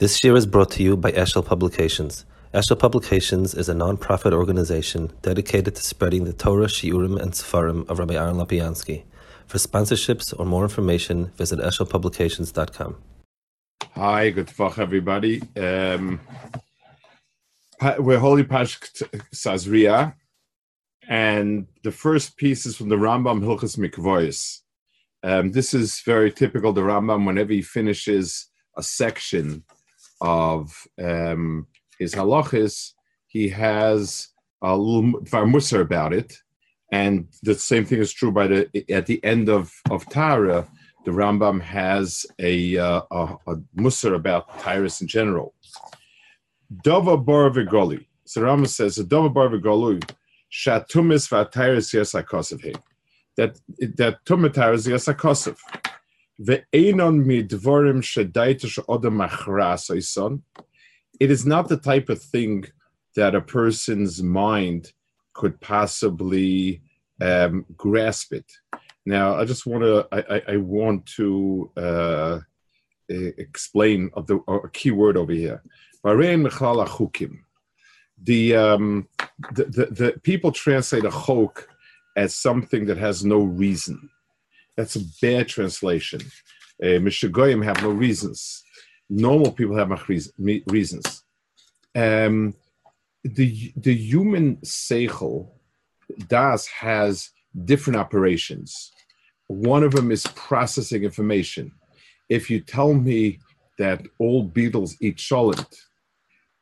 This year is brought to you by Eshel Publications. Eshel Publications is a non-profit organization dedicated to spreading the Torah, Shiurim, and Sefarim of Rabbi Aaron Lapiansky. For sponsorships or more information, visit eshelpublications.com. Hi, good fuck everybody. Um, we're Holy Pashk Sazria, and the first piece is from the Rambam Hilchas Mikvois. Um, this is very typical. The Rambam, whenever he finishes a section of um, his halachis, he has a little musar about it, and the same thing is true by the at the end of of Tara. The Rambam has a uh, a, a musar about Tyrus in general. Dova bar v'goli. So Rambam says, "Dova bar v'goli shatumis v'atyrus yes That that tumatyrus yes it is not the type of thing that a person's mind could possibly um, grasp it. Now, I just want to I, I, want to uh, explain of the a key word over here. The, um, the, the, the people translate a chok as something that has no reason. That's a bad translation. Uh, have no reasons. Normal people have reasons. Um, the the human seichel das has different operations. One of them is processing information. If you tell me that all beetles eat cholent,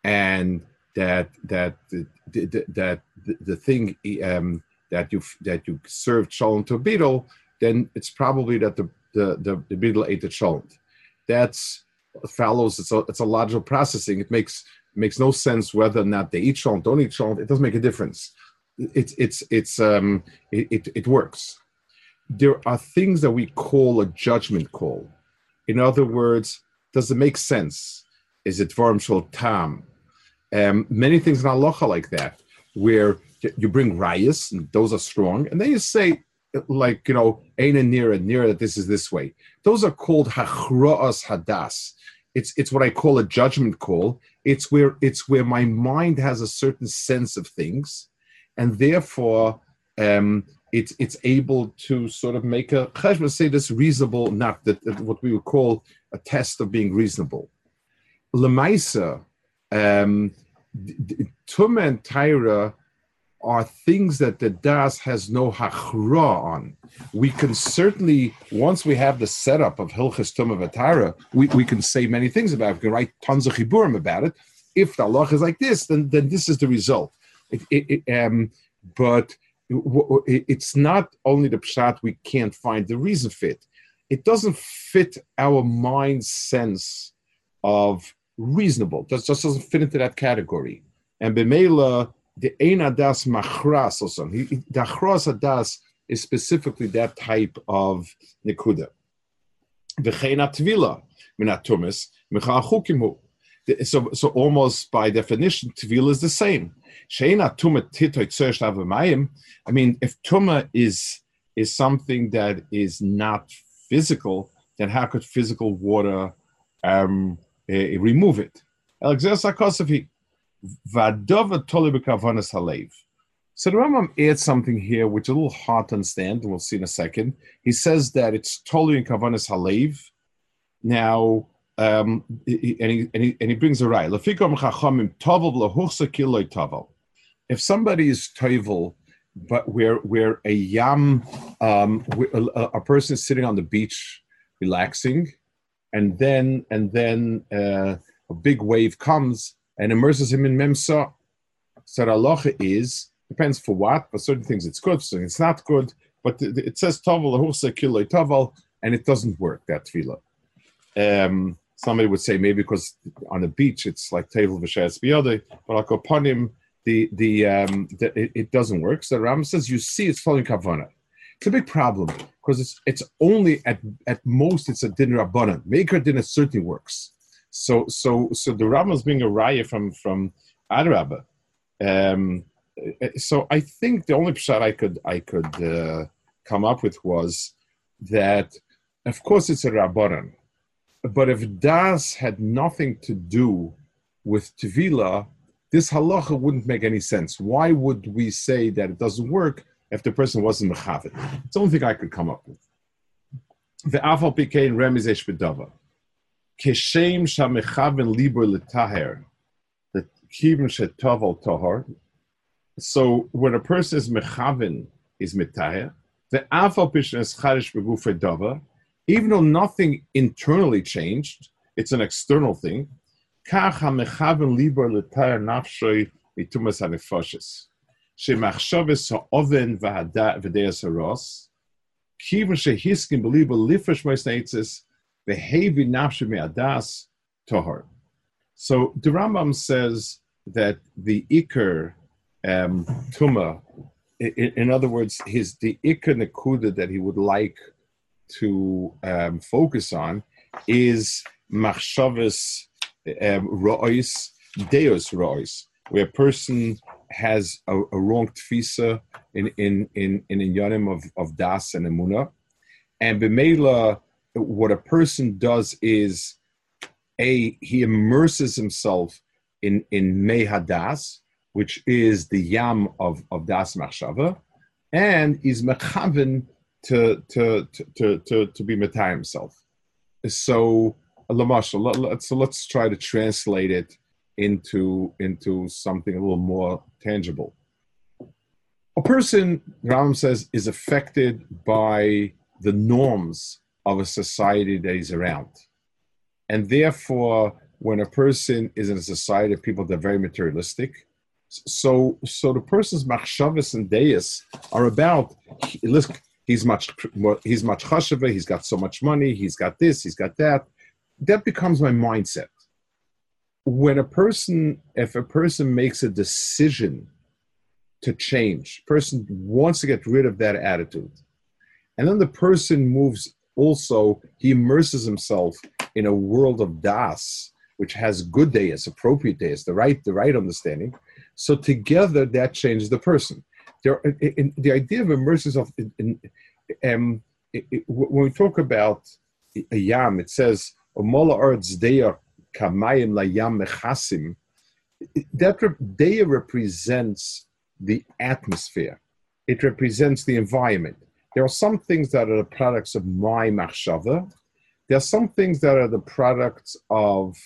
and that that the, the, that the, the thing um, that you that you serve cholent to a beetle then it's probably that the the, the, the beetle ate the cholent. That's follows. It's a it's a logical processing. It makes makes no sense whether or not they eat cholent, don't eat cholent. It doesn't make a difference. It's it's it's um it, it, it works. There are things that we call a judgment call. In other words, does it make sense? Is it vorm shel tam? Um, many things in halacha like that, where you bring rayas, and those are strong, and then you say like you know aina and near that this is this way. Those are called hachroas hadas. It's it's what i call a judgment call. It's where it's where my mind has a certain sense of things and therefore um it's it's able to sort of make a cheshbon say this reasonable not that, that, what we would call a test of being reasonable. Lemaisa um tum and tyra are things that the das has no hachra on. We can certainly, once we have the setup of Hilchas Tumah Vatara, we, we can say many things about it. We can write tons of chiburim about it. If the Allah is like this, then, then this is the result. It, it, it, um, but it's not only the pshat we can't find the reason fit. It doesn't fit our mind sense of reasonable. That just doesn't fit into that category. And Bemela, the ein adas machras also. The achras adas is specifically that type of chukimu. So, so almost by definition, tvila is the same. I mean, if tuma is is something that is not physical, then how could physical water um, uh, remove it? Alexander Sarkozy, So the Rambam adds something here which is a little hard to understand, and we'll see in a second. He says that it's totally in Kavanas Halev. Now, um, and, he, and, he, and he brings a right. If somebody is tovel, but where where a yam, um, a, a, person is sitting on the beach relaxing, and then and then uh, a big wave comes and immerses him in memsa. So halacha is depends for what, but certain things it's good, so it's not good. But it says lahursa kiloi tavel, and it doesn't work that tefillah. Um, somebody would say maybe because on the beach it's like table v'shayas biyade, but like upon him the the um the, it, it, doesn't work. So Ram says you see it's following kavana. It's a big problem because it's it's only at at most it's a dinner abundant. Maker dinner certainly works. So so so the Rambam is being a raya from from Adrabah. Um, so I think the only shot I could I could uh, come up with was that, of course, it's a rabbanon, but if das had nothing to do with tevila, this halacha wouldn't make any sense. Why would we say that it doesn't work if the person wasn't mechavit? It's the only thing I could come up with. The afal pikein remizesh bedava. Keshem Shamechaven Liber Litaher, the Kivin Shetovel Tohor. So when a person is Mechaven, is Mitaher, the Afal Pishon is Charish Begufe Dava, even though nothing internally changed, it's an external thing. Kach HaMechaven Liber Litaher Nafshoi Mitumas HaNefoshes. Shemachshavis HaOven V'Deas HaRos. Kivin Shehiskin Believer Lifish meisneitzes. Behavi nafshi me'adas tohar. So the Rambam says that the ikur um, tuma, in, in, other words, his the ikur nekuda that he would like to um, focus on is machshavas um, rois deus rois, where a person has a, a wrong tfisa in in in in a yonim of of das and emuna, and b'meila what a person does is a he immerses himself in in mehadas, which is the yam of of das machshava, and is mechaven to to to to to, be metai himself. So uh, Lamashal, so let's try to translate it into into something a little more tangible. A person, Ram says, is affected by the norms of a society that he's around. And therefore, when a person is in a society of people that are very materialistic, so so the person's machshavas and deis are about he's much he's much chashava, he's got so much money, he's got this, he's got that that becomes my mindset. When a person, if a person makes a decision to change, person wants to get rid of that attitude, and then the person moves also, he immerses himself in a world of das, which has good days, appropriate days, the right, the right understanding. So together, that changes the person. There, in, in, the idea of immerses of in, um, it, when we talk about a yam, it says a mala arz dayar kamaim la yam mechasim. that Deya represents the atmosphere. It represents the environment. There are some things that are the products of my machshava. There are some things that are the products of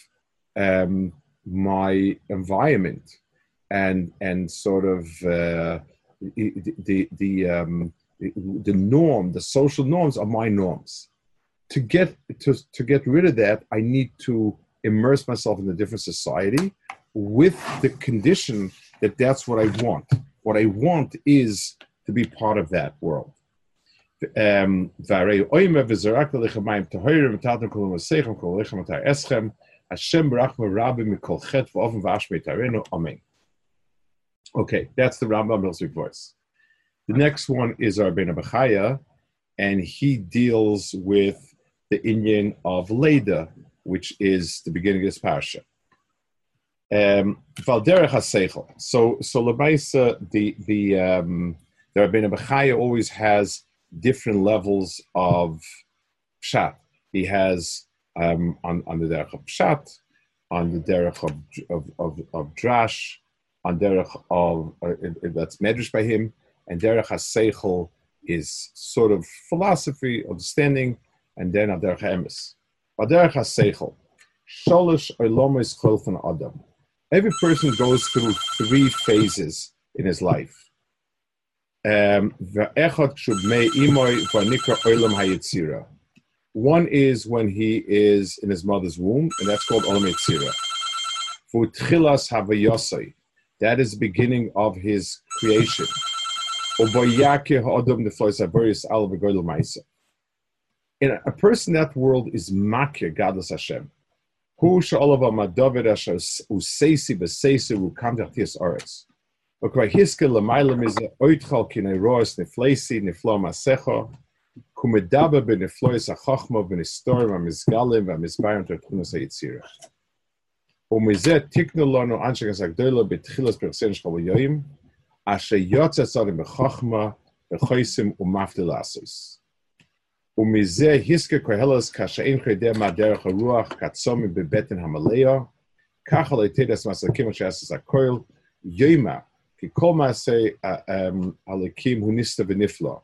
um, my environment and and sort of uh, the the the, um, the norm, the social norms are my norms to get to, to get rid of that, I need to immerse myself in a different society with the condition that that's what I want. What I want is to be part of that world. Um, Hashem Okay, that's the Rambam Milsvik voice. The next one is Rabbeinu Bechaya, and he deals with the inyan of Leda, which is the beginning of this parsha. Um. So, so the the um, the Rabbeinu Bechaya always has different levels of pshat. He has um, on on the derech of pshat, on the derech of of, of, of drash, on derech of uh, that's medrash by him, and derech haseichel is sort of philosophy, of understanding, and then Aderech Emes. Aderech HaSeichel. Sholosh Cholfen Adam. Every person goes through three phases in his life. Um, One is when he is in his mother's womb, and that's called Olam Yitzira. That is the beginning of his creation. In a, person that world is makir gadlus Hashem. Hu sha'olava madavid asher useisi v'seisi rukam tachtias aretz. V'kvar hiske l'mayla mize oitchal kinei roes nefleisi neflo masecho kumedaba b'neflois ha'chochma b'nistorim ha'mizgalim v'amizbayim tertunas ha'yitzira. ומזה תקנו לנו אנשי הגדולה בתחילת פרסן של היום, אשר יוצא צורים בחוכמה, בחויסים ומפתיל לעשוס. ומזה היסקה קהלס כשאין חיידי מה דרך הרוח כצומי בבטן המלאה, ככה לא תדס מסקים אשר עשס הכל, יומה, כי כל מעשה הלקים הוא ניסטה ונפלא.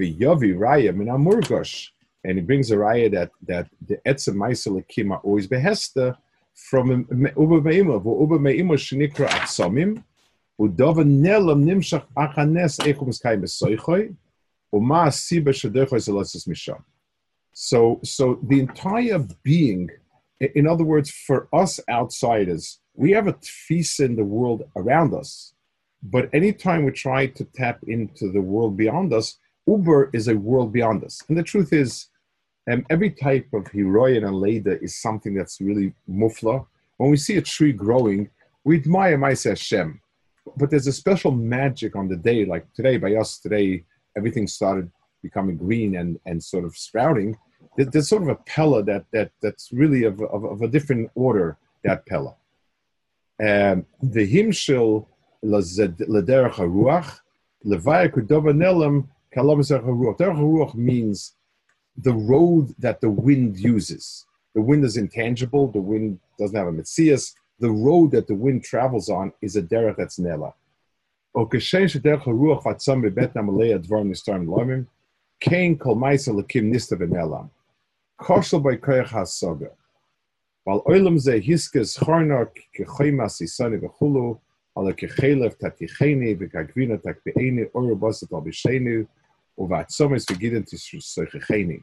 ויובי ראיה מן המורגוש, and he brings a raya that, that the etzem maisa lekim are always behesta from uba me'ima, uba me'ima shenikra atzomim, udova nelam nimshach achanes echum skay besoichoi, uma siba shadechoy zelasis misham. So, so the entire being, in other words, for us outsiders, we have a tfisa in the world around us. But anytime we try to tap into the world beyond us, ubar is a world beyond us. And the truth is, um, every type of heroin and leda is something that's really mufla. When we see a tree growing, we admire Maisa Hashem. But there's a special magic on the day, like today, by us today, everything started becoming green and, and sort of sprouting. There's sort of a pella that, that, that's really of, of, of a different order, that pella. Um, the himshil lederach haruach, haruach. Derech haruach means the road that the wind uses. The wind is intangible. The wind doesn't have a mitzias. The road that the wind travels on is a derech that's nela. Koshel by koyach hasoga. While oilam ze hiskes chornar kechoymas isani v'chulu, ala kechelef taticheni v'kagvina takbeeni oru basit al b'shenu uvatzomis v'gidin tisrusecheni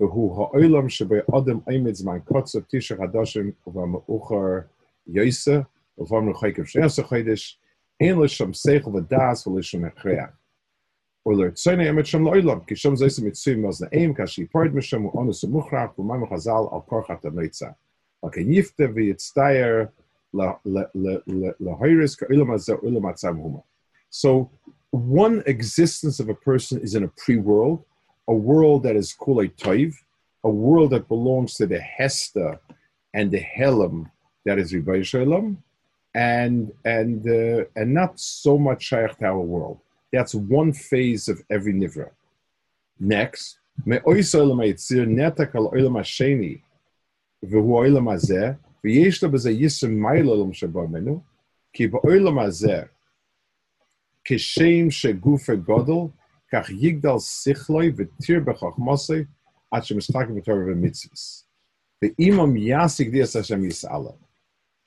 v'hu ha'olam shebei adam oimed zman kotzav tisha chadashim uvameuchar yoisa uvam ruchaykev shneasa chodesh ein l'sham seich v'das v'lishem echreach or l'rtzene emet shem lo'olam ki shem zoysa mitzuyim mozna eim kashi yiporid mishem u'onus u'muchrach v'mayim chazal al korchat ha'noitza Okay, yifte v'yitztayer so one existence of a person is in a pre-world, a world that is kulei toiv, a world that belongs to the hesta and the Helam that is Rivay and and uh, and not so much Shaykh to our world. That's one phase of every Nivra. Next, v'yesh lo b'zeh yisem mayl olam shabamenu ki ba'olam hazeh כשם שגוף גודל, כך יגדל שכלוי ותיר בחוכמוסי, עד שמשחק בתור ומצווס. ואימם יסיק דיאס השם יסעלה.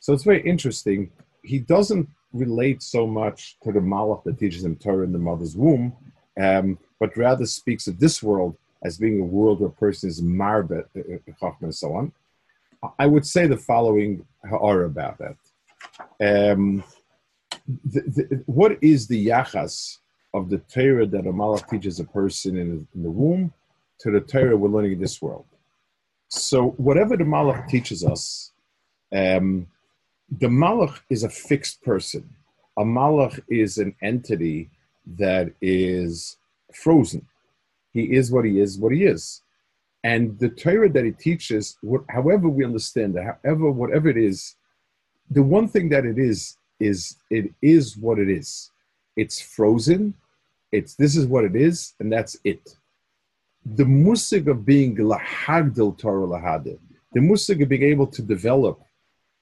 So it's very interesting. He doesn't relate so much to the malach that teaches him Torah in the mother's womb, um, but rather speaks of this world as being a world where a person is marbet, and so on. I would say the following ha'ara about that. Um, the, the, what is the yachas of the Torah that a malach teaches a person in, in, the womb to the Torah we're learning in this world? So whatever the malach teaches us, um, the malach is a fixed person. A malach is an entity that is frozen. He is what he is, what he is. And the Torah that it teaches, however we understand it, however, whatever it is, the one thing that it is is it is what it is. It's frozen. It's this is what it is, and that's it. The musig of being lahagdil Torah lahadil, the musig of being able to develop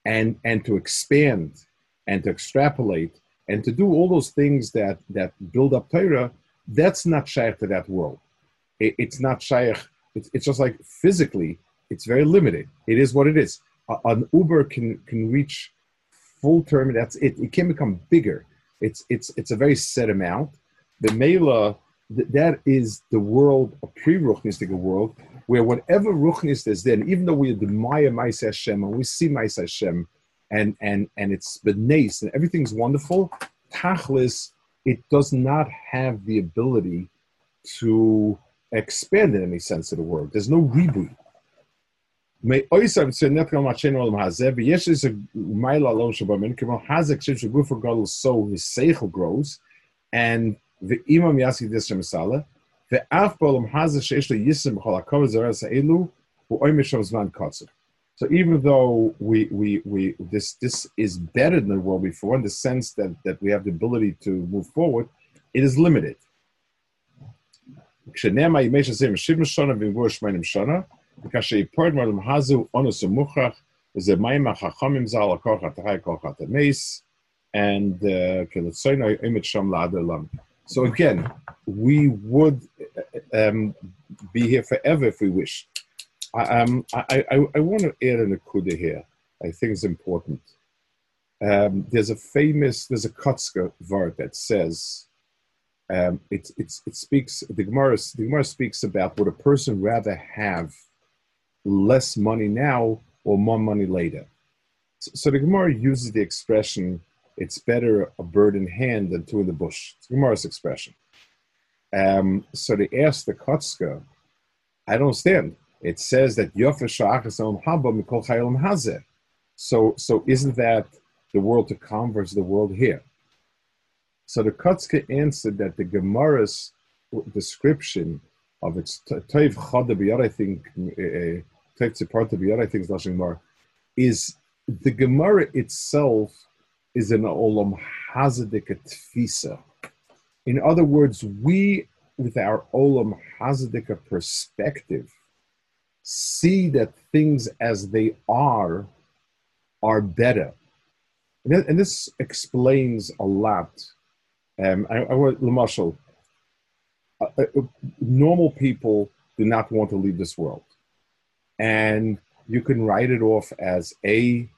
and and to expand and to extrapolate and to do all those things that that build up Torah, that's not shaykh to that world. It, it's not shaykh. It's, it's just like physically, it's very limited. It is what it is. An ubar can can reach full term. That's it. It can become bigger. It's it's it's a very set amount. The Mela that is the world, a pre-Ruchnistic world, where whatever Ruchnis is then, even though we admire Maisa Hashem and we see Maisa Hashem and and and it's benes and everything's wonderful, Tachlis, it does not have the ability to expand in any sense of the word. There's no reboot. Yes, is a mile alone shabamin. Kimal hazek shish gufa gadol so his seichel grows, and the imam yasi dishem sala. The af bolam hazek shish le yisim b'chol hakav zeres elu hu oimish zman katzer. So even though we, we, we this this is better than the world before in the sense that, that we have the ability to move forward, it is limited. כשנאמר ימי שסיים שבעים שנה ויבואו שמונים שנה, וכאשר ייפרד מעולם הזו אונס ומוכרח, וזה מים החכמים ז"ל לקוח התחי כוח התמס, and כלצוינו אימת שם לעד עולם. So again, we would um, be here forever if we wish. I, um, I, I, I want to add an akuda here. I think it's important. Um, there's a famous, there's a Kotzka word that says, um, it, it, it speaks, the Gemara, the Gemara speaks about would a person rather have less money now or more money later. So, so the Gemara uses the expression, it's better a bird in hand than two in the bush. It's Gemara's expression. Um, so they asked the Kotzka, I don't understand. It says that Haba Mikol. So, so isn't that the world to come versus the world here? So the Kotzka answered that the Gemara's description of its Toiv Chada I think, eh, eh, Toiv Tziparta B'yad, I think is Lashon Gemara, is the Gemara itself is an Olam Hazadik Tfisa. In other words, we, with our Olam Hazadika perspective, see that things as they are are better. And this explains a lot. Um, I, I want. Uh, uh, normal people do not want to leave this world, and you can write it off as a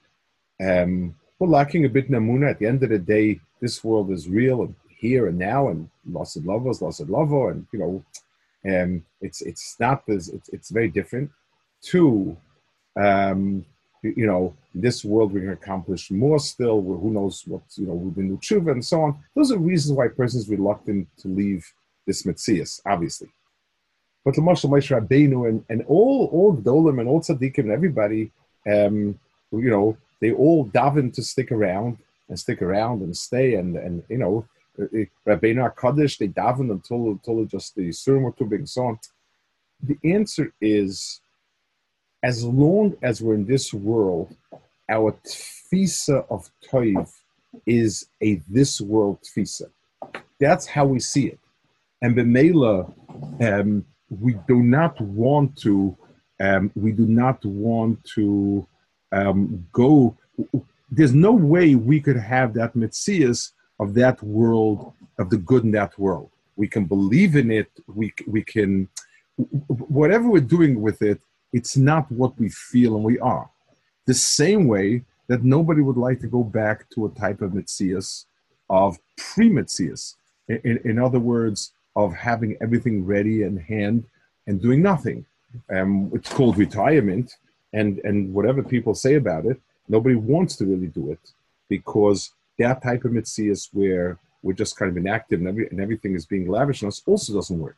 um, well, lacking a bit namuna. At the end of the day, this world is real and here and now, and lost lovers, lost lover, and you know, um, it's it's not as it's, it's very different. Two, um, you know, in this world we can accomplish more still. Who knows what you know we've been tshuva and so on. Those are reasons why a person is reluctant to leave this mitzias, obviously. But the Moshe Rabbeinu and, and all all Gdolim and all tzaddikim and everybody, um, you know, they all daven to stick around and stick around and stay and and you know Rabbeinu Kaddish, they daven until, until just the Surim were too big and so on. The answer is as long as we're in this world, our tfisa of toiv is a this world tfisa. That's how we see it. And b'meila, um, we do not want to, um, we do not want to um, go. There's no way we could have that mitzias of that world, of the good in that world. We can believe in it. We, we can, whatever we're doing with it, it's not what we feel and we are. The same way that nobody would like to go back to a type of mitzias of pre-mitzias. In, in, in, other words, of having everything ready and hand and doing nothing. Um, it's called retirement, and and whatever people say about it, nobody wants to really do it because that type of mitzias where we're just kind of inactive and, every, and everything is being lavish on us also doesn't work.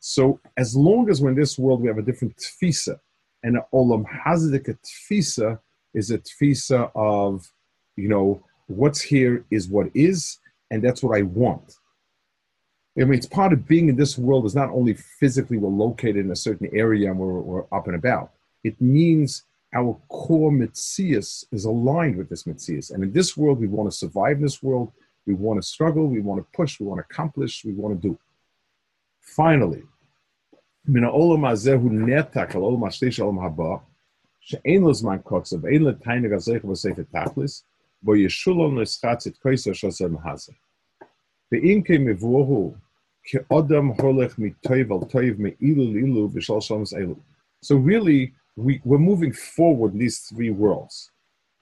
So as long as we're in this world, we have a different tfisa, and an olam hazadik tfisa is a tfisa of, you know, what's here is what is, and that's what I want. I mean, it's part of being in this world is not only physically we're located in a certain area and we're, we're up and about. It means our core mitzias is aligned with this mitzias. And in this world, we want to survive in this world. We want to struggle. We want to push. We want to accomplish. We want to do. Finally, מן העולם הזה הוא נתק על עולם השתי של עולם הבא, שאין לו זמן קוצב, אין לו תיינג הזכר בספר תכלס, בו ישולון לסחץ את כויסר של זה מהזה. ואם כמבואו, כאודם הולך מטויב על טויב, מאילו לאילו ושל שלמס אלו. So really, we, we're moving forward in these three worlds.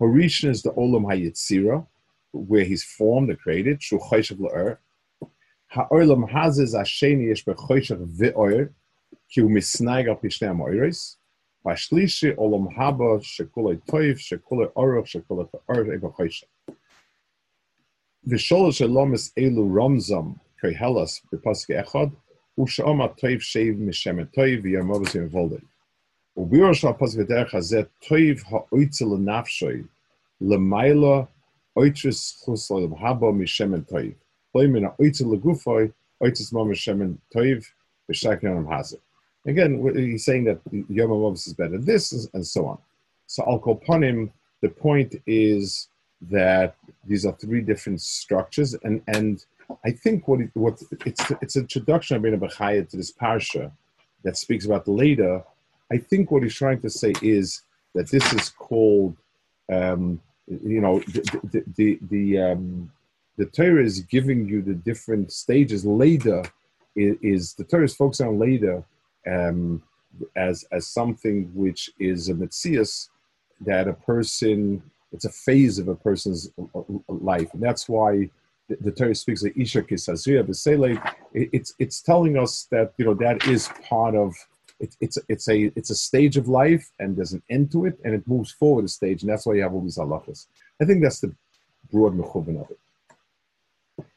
Horishan is the Olam HaYetzira, where he's formed and created, Shu Choshev La'er. Ha'olam Hazes Asheni Yesh B'Choshev V'Oyer, Ki Hu Misnaig Al Pishnei HaMoiris. V'Ashlishi Olam Haba Shekulei Toiv, Shekulei Oroch, Shekulei Ta'or B'Choshev. V'Sholosh Elomis Elu Ramzam, Kohelas B'Paske Echad, U'Sha'om HaToiv Sheiv Mishem HaToiv V'Yamov Zim ובירו של הפוסק בדרך הזה, טויב האויצה לנפשוי, למעלה אויצרס חוס לבהבו משמן טויב. פלוי מן האויצה לגופוי, oitzis mama shemen toiv b'shakyan hazit. Again, he's saying that Yom HaMovus is better this, and so on. So I'll call Al Kolponim, the point is that these are three different structures, and, and I think what it, what it's it's introduction of Rabbeinu Bechaya to this parsha that speaks about later. I think what he's trying to say is that this is called, um, you know, the the the, the, um, the Torah is giving you the different stages. Later is, is the Torah is focusing on later um, as as something which is a mitzias that a person it's a phase of a person's life, and that's why the, the Torah speaks of Isha Kisazria B'Selei. It's it's telling us that you know that is part of it's it's it's a it's a stage of life, and there's an end to it, and it moves forward a stage, and that's why you have all these halachas. I think that's the broad mechuvin of it.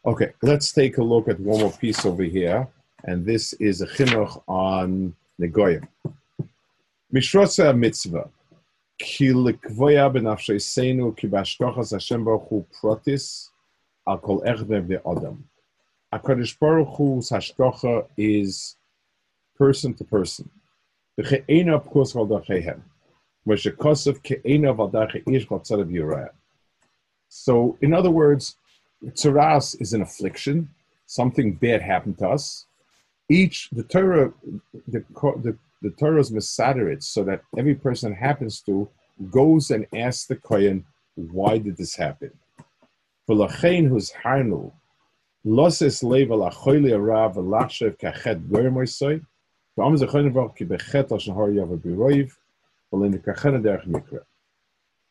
Okay, let's take a look at one more piece over here, and this is a chinuch on Negoyim. Mishrosa mitzvah. Ki likvoya benafsheisenu ki bashkochas Hashem Baruch Hu protis al kol echdev de adam. HaKadosh Baruch Hu's hashkocha is person to person. V'che'ena p'kos val dachehem. Moshe Kosov ke'ena val dache ish val tzadav yirah. So, in other words, tzaras is an affliction. Something bad happened to us. Each the Torah, the the, the Torah's misader so that every person happens to goes and asks the kohen, why did this happen? Loses lev al achoyle rav lachshev kachet goyer moisoi. V'am zechoyin v'al ki bechet al shahar yav b'roiv v'lin the kachet derech mikra.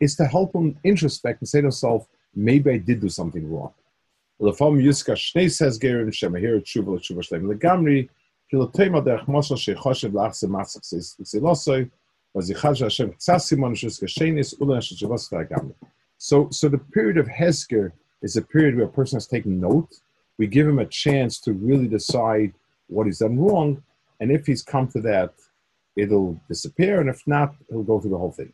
is to help him introspect and say to himself, maybe I did do something wrong. So, so the period of Hesker is a period where a person has taken note. We give him a chance to really decide what he's done wrong, and if he's come to that, it'll disappear, and if not, he'll go through the whole thing.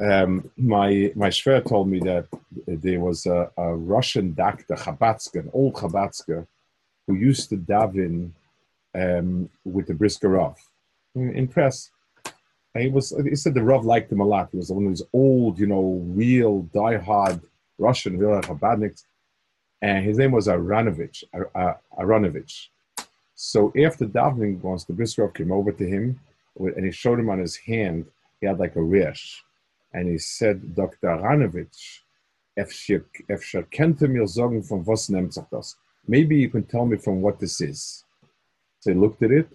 Um, my my shver told me that there was a, a Russian doctor, Chabatska, an old Chabatska, who used to daven um, with the Brisker Rav. Impressed. And he was. He said the Rav liked him a lot. He was one of these old, you know, real diehard Russian, real Chabadniks. And his name was Aronovich. Aronovich. So after davening once, the Brisker Rav came over to him, and he showed him on his hand. He had like a rash and he said, Dr. Ranovich, Efscher, kennte mir sagen, von was nimmt sich das? Maybe you can tell me from what this is. So he looked at it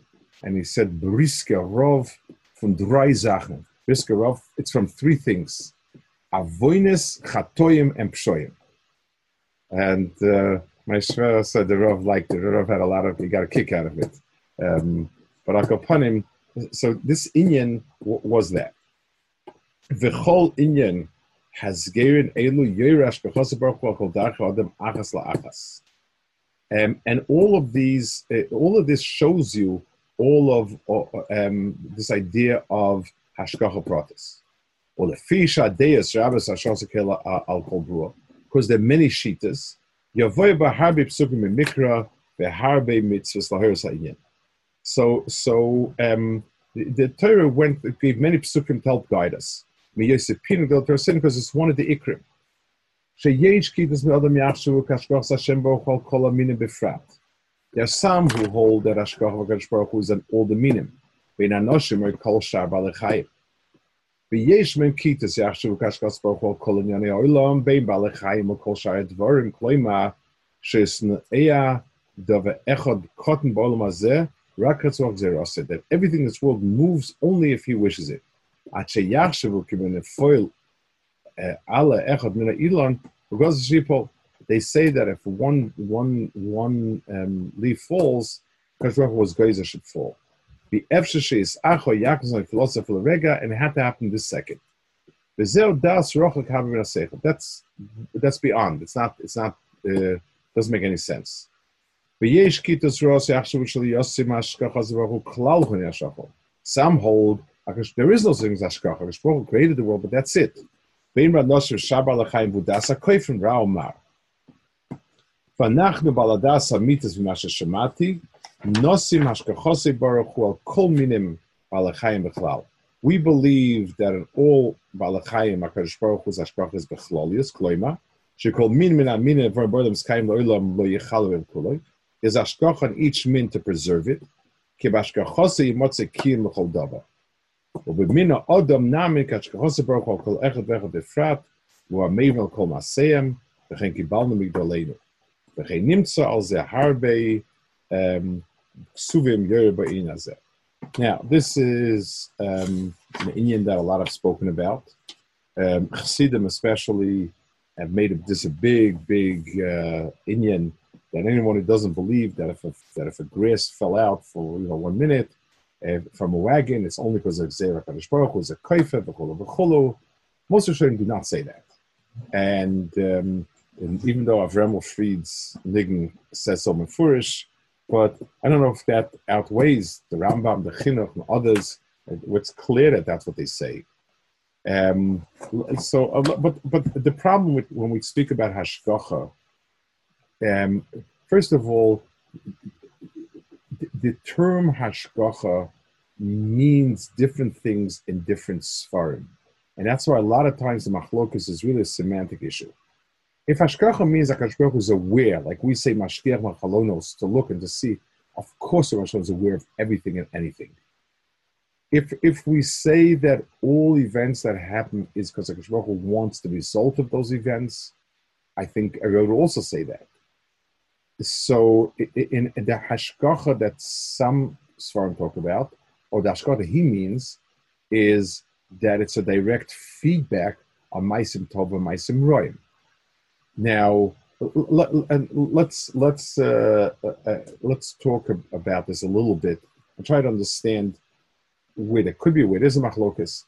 and he said, Briskerov von drei Sachen. Briskerov, it's from three things. Avoines, Chatoyim, and Pshoyim. And uh, my Shvera said the Rav liked it. The Rav had a lot of, he got a kick out of it. Um, but Akopanim, so this inyan was that. V'chol inyan has gerin elu yorash b'chosabaruch kol darcha adam achas la'achas. And all of these, uh, all of this shows you all of uh, um, this idea of hashgacha pratis. Or rabbis hashosakela al kol brua. Because there are many shitas. Yavoy psukim mikra ha'inyan. So, so um, the, the Torah went gave many psukim to help guide us because it's one of the Ikrim. Kitas Adam Hashem Bochol Befrat. There are some who hold that Ashkoch Vakash Baruch Hu is an old Aminim. Bein Anoshim or Kol Shar Balechayim. V'yesh Mem Kitas Yachshu Kashkoch Baruch Hu Kol Anyani Bein Balechayim or Kol Echod Azeh That everything in this world moves only if he wishes it. עד שיחשבו כבנפויל alle echad mina ilan because sheeple they say that if one one one um, leaf falls Kashroch was Geyser should fall. The Efshashi is Acho Yaakov philosopher Rega, and it had to happen this second. Bezel das Rochak That's that's beyond. It's not. It's not. Uh, doesn't make any sense. Some hold there is no such thing as Hashgacha. Hashgacha created the world, but that's it. Bein Rad Nosher Shabbar L'chaim Budasa Koifim Raomar. ואנחנו בלדס המיתס ממה ששמעתי, נוסים השכחוסי ברוך הוא על כל מינים בעלי חיים בכלל. We believe that in all בעלי חיים, הקדוש ברוך הוא זה השכחס בכלוליוס, כלומר, שכל מין מן המין עבר בעולם סקיים לעולם לא יחלו עם כולו, is השכח on each min to preserve it, כי בהשכחוסי ימוצא קיים לכל דבר. ברוך הוא כל אחד ואחד בפרט, על כל מעשיהם, וכן קיבלנו מגדולנו. וכן נמצא על זה הרבה כסובים יורי בעין הזה. Now, this is um, an inyan that a lot have spoken about. Um, Chassidim especially have made this a big, big uh, inyan that anyone who doesn't believe that if a, that if a grass fell out for you know one minute, from a wagon, it's only because of Zera Kadosh Baruch was a kaifa v'cholo v'cholo. Most of do not say that, and, um, and even though Avremel Fried's Nigen says so mefurish, but I don't know if that outweighs the Rambam, the Chinuch, and others. It's clear that that's what they say. Um, so, but but the problem with when we speak about hashgacha, um, first of all, the, term hashgacha means different things in different svarim, and that's why a lot of times the machlokas is really a semantic issue. If Hashgacha means that Hashgacha is aware, like we say Mashkiach Machalonos, to look and to see, of course the is aware of everything and anything. If if we say that all events that happen is because Hashgacha wants the result of those events, I think I would also say that. So in, in the Hashgacha that some Svarim talk about, or the Hashgacha he means, is that it's a direct feedback on Maisim Tov and Maisim Royim now, let's let's uh, uh, uh, let's talk about this a little bit and try to understand where there could be where there's a machlokas.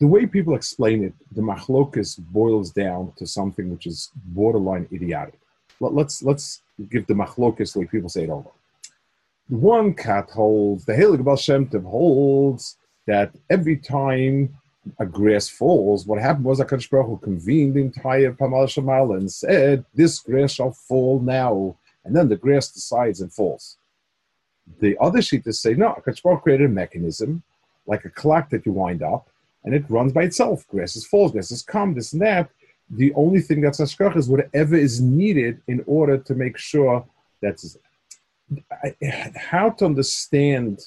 The way people explain it, the machlokas boils down to something which is borderline idiotic. Let, let's let's give the machlokas like people say it over. One cat holds the Halig Baal Shem holds that every time a grass falls, what happened was HaKadosh Baruch Hu convened the entire Pamal Shemal and said, this grass shall fall now. And then the grass decides and falls. The other sheet is say, no, HaKadosh Baruch created a mechanism, like a clock that you wind up, and it runs by itself. Grasses falls, grasses come, this and that. The only thing that's Hashkach is whatever is needed in order to make sure that's how to understand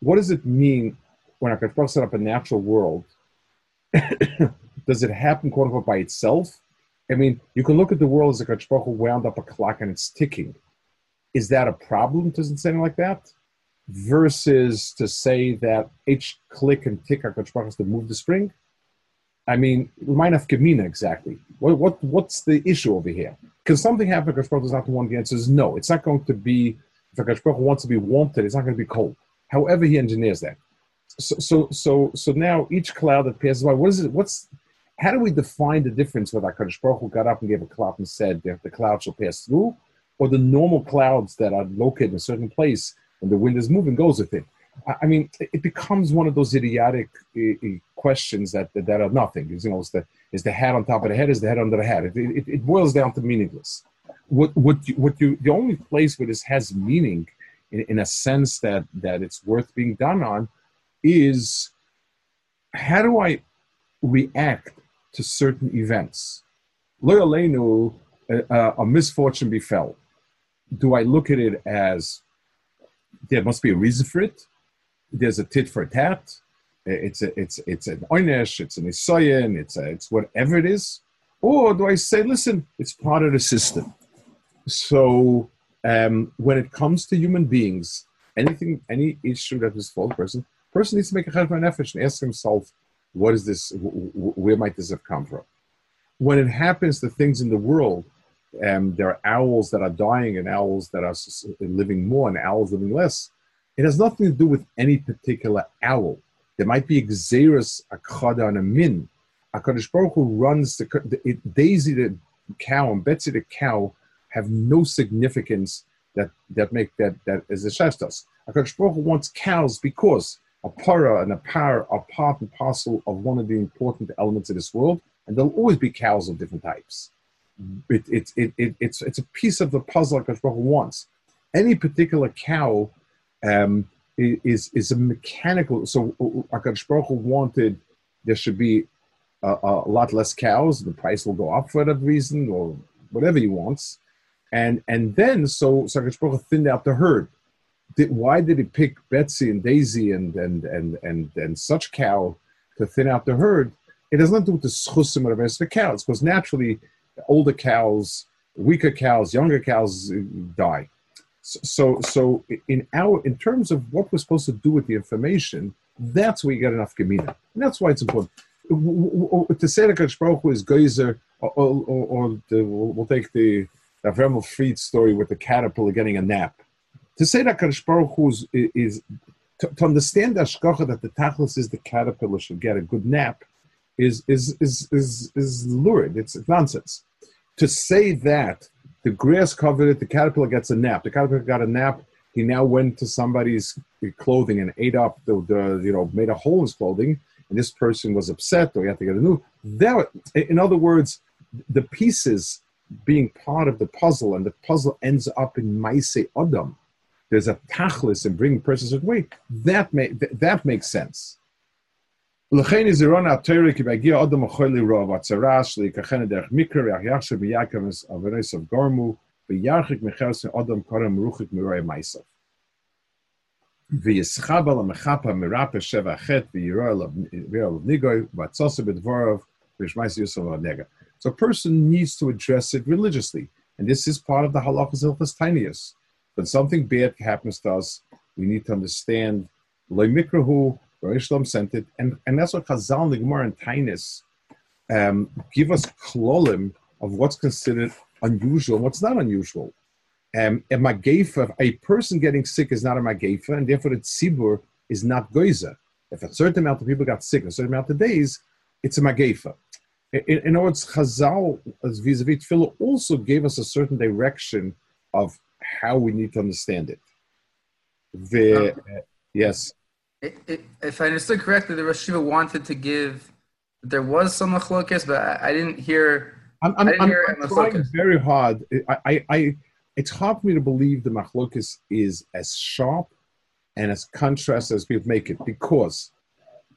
what does it mean when HaKadosh Baruch set up a natural world does it happen, quote unquote, by itself? I mean, you can look at the world as a Baruch wound up a clock and it's ticking. Is that a problem to say like that? Versus to say that each click and tick HaKadosh Baruch has to move the spring? I mean, might have Kamina exactly. What, what, what's the issue over here? Can something happen? HaKadosh Baruch is not the one. The answer is no. It's not going to be, if HaKadosh wants to be wanted, it's not going to be cold. However he engineers that so, so, so, so now each cloud that passes by, what is it? What's how do we define the difference whether Hakadosh Baruch got up and gave a cloud and said that the cloud shall pass through, or the normal clouds that are located in a certain place and the wind is moving goes with it? I mean, it becomes one of those idiotic uh, questions that, that, are nothing. You know, is the is the hat on top of the head? Is the head under the hat? It, it, it boils down to meaningless. What what you, what you the only place where this has meaning, in, in a sense that that it's worth being done on, is how do I react to certain events? Loyalenu, a, a misfortune befell. Do I look at it as there must be a reason for it? There's a tit for tat. It's a, it's it's an oynesh, it's an isayan, it's a, it's whatever it is, or do I say, listen, it's part of the system? So um, when it comes to human beings, anything, any issue that is for the person, person needs to make a cheshbon nefesh and ask himself, what is this? Where might this have come from? When it happens to things in the world, um, there are owls that are dying and owls that are living more and owls living less. It has nothing to do with any particular owl. There might be xeris, a chada, and a min. Hakadosh Baruch Hu runs the, it, Daisy the cow and Betsy the cow have no significance that that make that that is the shestas. Hakadosh Baruch Hu wants cows because a para and a par are part and parcel of one of the important elements of this world, and there'll always be cows of different types. It, it, it, it, it's, it's a piece of the puzzle HaKadosh Baruch wants. Any particular cow um, is, is a mechanical, so HaKadosh Baruch Hu wanted there should be a, a, lot less cows, the price will go up for that reason, or whatever he wants. And and then so HaKadosh Baruch thinned out the herd did, why did he pick Betsy and Daisy and and and and and such cow to thin out the herd? It has nothing to do with the schusim of the rest of the cows, because naturally, older cows, weaker cows, younger cows uh, die. So, so in our in terms of what we're supposed to do with the information, that's where you get enough gemina, and that's why it's important. To say that Kadosh Baruch Hu is geyser, or, or, or the, we'll take the Avremel Fried story with the caterpillar getting a nap to say that Kadosh Baruch Hu is, is to, to, understand the that the tachlis is the caterpillar should get a good nap is is is is, is lurid. It's nonsense. To say that the grass covered it, the caterpillar gets a nap. The caterpillar got a nap. He now went to somebody's clothing and ate up the, the you know made a hole in his clothing, and this person was upset or he had to get a new. That, in other words, the pieces being part of the puzzle, and the puzzle ends up in Maise Adam there's a tachlis in bringing persons weight, that, may, that makes sense. ולכן עזירון התרא כי בהגיע עוד המחול לרוב הצרה שלי ככן הדרך מיקרא ויחשב מיעקב אבריסוף גורמו וירחיק מחרס מאודם קורם רוחק מרועי מייסוף. ויסחב על המחפה מרפא שבע חטא ויראה עליו ניגוי ועצוסה בדבורוב וישמייס יוסף על הנגע. So a person needs to address it religiously. And this is part of the halachas ilfas tinius. When something bad happens to us, we need to understand, lo mikrahu Islam sent it, and, and that's what Chazal, the Gemara, and Taanis um, give us klolim of what's considered unusual and what's not unusual. Um, a magefa, a person getting sick is not a magefa, and therefore the tzibur is not goiza. If a certain amount of people got sick a certain amount of days, it's a magefa. In, in other words, Chazal, as vis-a-vis Tefillah, also gave us a certain direction of how we need to understand it. The, uh, yes. It, it, if I understood correctly, the Rosh Yeshiva wanted to give. There was some machlokes, but I, I, didn't hear. I'm, I'm, I'm, I'm trying very hard. I, I, I, it's hard for me to believe the machlokes is as sharp and as contrast as people make it, because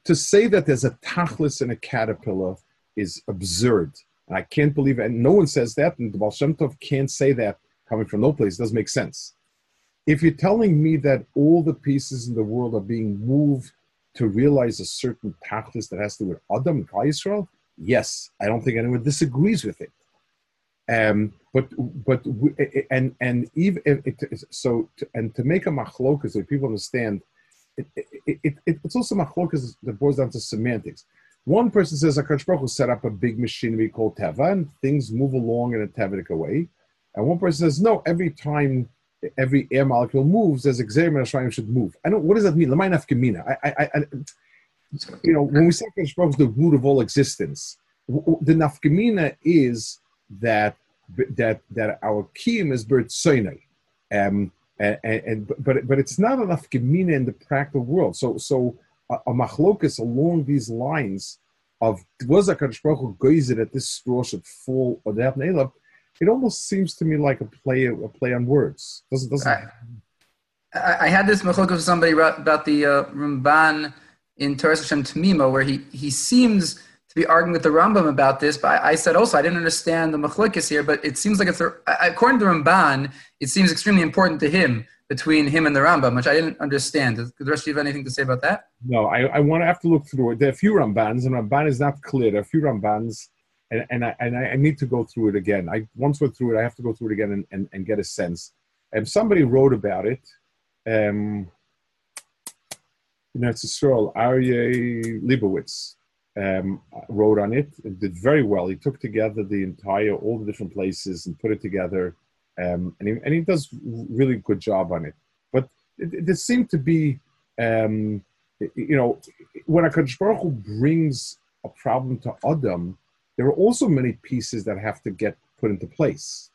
to say that there's a tachlis in a caterpillar is absurd. And I can't believe it. And no one says that, and the Baal Shem Tov can't say that coming from no place It doesn't make sense. If you're telling me that all the pieces in the world are being moved to realize a certain tachlis that has to do with Adam and Israel, yes, I don't think anyone disagrees with it. Um, but but and and even it, so to, and to make a machlokas so people understand, it, it, it, it's also machlokas that boils down to semantics. One person says a Baruch set up a big machinery called Teva, and things move along in a Tevitic way. And one person says, no, every time every air molecule moves, there's exam should move. I don't. What does that mean? Lamai nafkamina. I, I, I, you know, when we say Kadosh is the root of all existence, the nafkamina is that that that our kiyum is bert um, and, and, but but it's not enough gemina in the practical world. So so a, a machlokus along these lines of was a Baruch Hu that this straw should fall or that it almost seems to me like a play a play on words. Doesn't doesn't. I, I had this machlokas with somebody about the uh, Ramban in Toras Hashem Temimah, where he he seems to be arguing with the Rambam about this, but I, I said also I didn't understand the machlokas here, but it seems like it's according to Ramban, it seems extremely important to him between him and the Rambam, which I didn't understand. Does the rest of you have anything to say about that? No, I, I want to have to look through it. There are a few Rambans, and Ramban is not clear. There are a few Rambans and, and I and I need to go through it again. I once went through it. I have to go through it again and, and, and get a sense. And somebody wrote about it. Um, you know, it's a scroll. Aryeh Leibowitz um, wrote on it. and did very well. He took together the entire, all the different places and put it together. Um, and, he, and he does really good job on it. But it, it seemed to be, um, you know, when a Baruch Hu brings a problem to Adam, there are also many pieces that have to get put into place.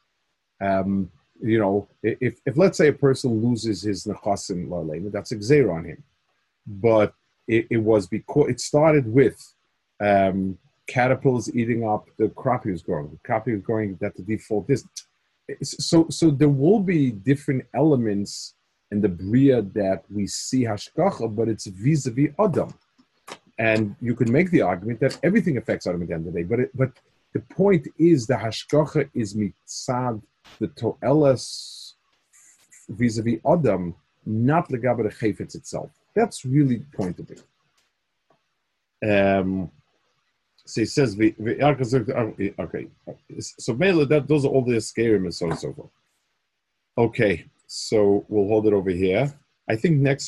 Um, you know, if, if let's say a person loses his nechasim la'aleinu, that's a on him. But it, it, was because it started with um, caterpillars eating up the crop he was growing. The crop he was growing that the default is. So, so there will be different elements in the bria that we see hashgacha, but it's vis-a-vis adam. And you can make the argument that everything affects Adam at the end of the day. But it, but the point is the hashgacha is mitzad the toelas vis-a-vis Adam, not the Gaber Chayfetz itself. That's really the point of it. Um, so he says, okay, so mainly that those are all the scarim and so on and so forth. Okay, so we'll hold it over here. I think next